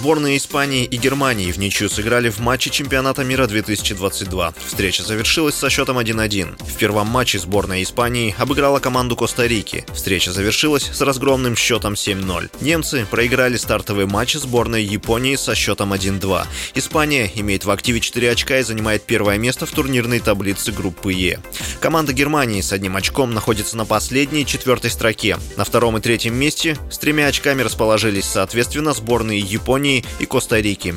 Сборные Испании и Германии в ничью сыграли в матче чемпионата мира 2022. Встреча завершилась со счетом 1-1. В первом матче сборная Испании обыграла команду Коста-Рики. Встреча завершилась с разгромным счетом 7-0. Немцы проиграли стартовый матч сборной Японии со счетом 1-2. Испания имеет в активе 4 очка и занимает первое место в турнирной таблице группы Е. Команда Германии с одним очком находится на последней четвертой строке. На втором и третьем месте с тремя очками расположились соответственно сборные Японии Японии и Коста-Рики.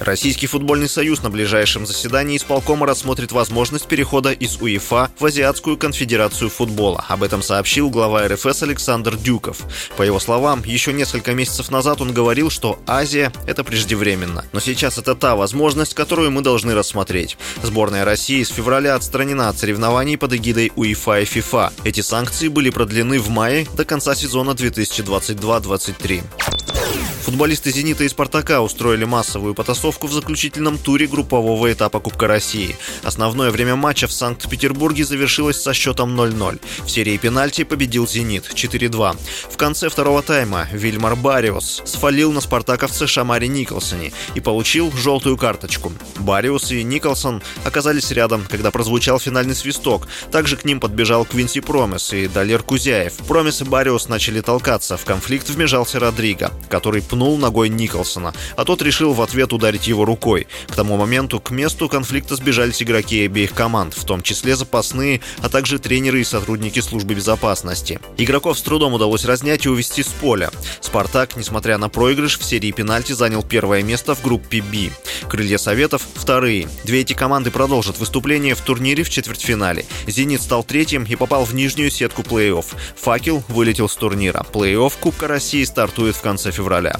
Российский футбольный союз на ближайшем заседании исполкома рассмотрит возможность перехода из УЕФА в Азиатскую конфедерацию футбола. Об этом сообщил глава РФС Александр Дюков. По его словам, еще несколько месяцев назад он говорил, что Азия – это преждевременно. Но сейчас это та возможность, которую мы должны рассмотреть. Сборная России с февраля отстранена от соревнований под эгидой УЕФА и ФИФА. Эти санкции были продлены в мае до конца сезона 2022-2023. Футболисты «Зенита» и «Спартака» устроили массовую потасовку в заключительном туре группового этапа Кубка России. Основное время матча в Санкт-Петербурге завершилось со счетом 0-0. В серии пенальти победил «Зенит» 4-2. В конце второго тайма Вильмар Бариус сфалил на спартаковце Шамари Николсоне и получил желтую карточку. Бариус и Николсон оказались рядом, когда прозвучал финальный свисток. Также к ним подбежал Квинси Промес и Далер Кузяев. Промес и Бариус начали толкаться. В конфликт вмешался Родриго, который пнул ногой Николсона, а тот решил в ответ ударить его рукой. К тому моменту к месту конфликта сбежались игроки обеих команд, в том числе запасные, а также тренеры и сотрудники службы безопасности. Игроков с трудом удалось разнять и увести с поля. «Спартак», несмотря на проигрыш, в серии пенальти занял первое место в группе «Б». «Крылья Советов» — вторые. Две эти команды продолжат выступление в турнире в четвертьфинале. «Зенит» стал третьим и попал в нижнюю сетку плей-офф. «Факел» вылетел с турнира. Плей-офф Кубка России стартует в конце февраля.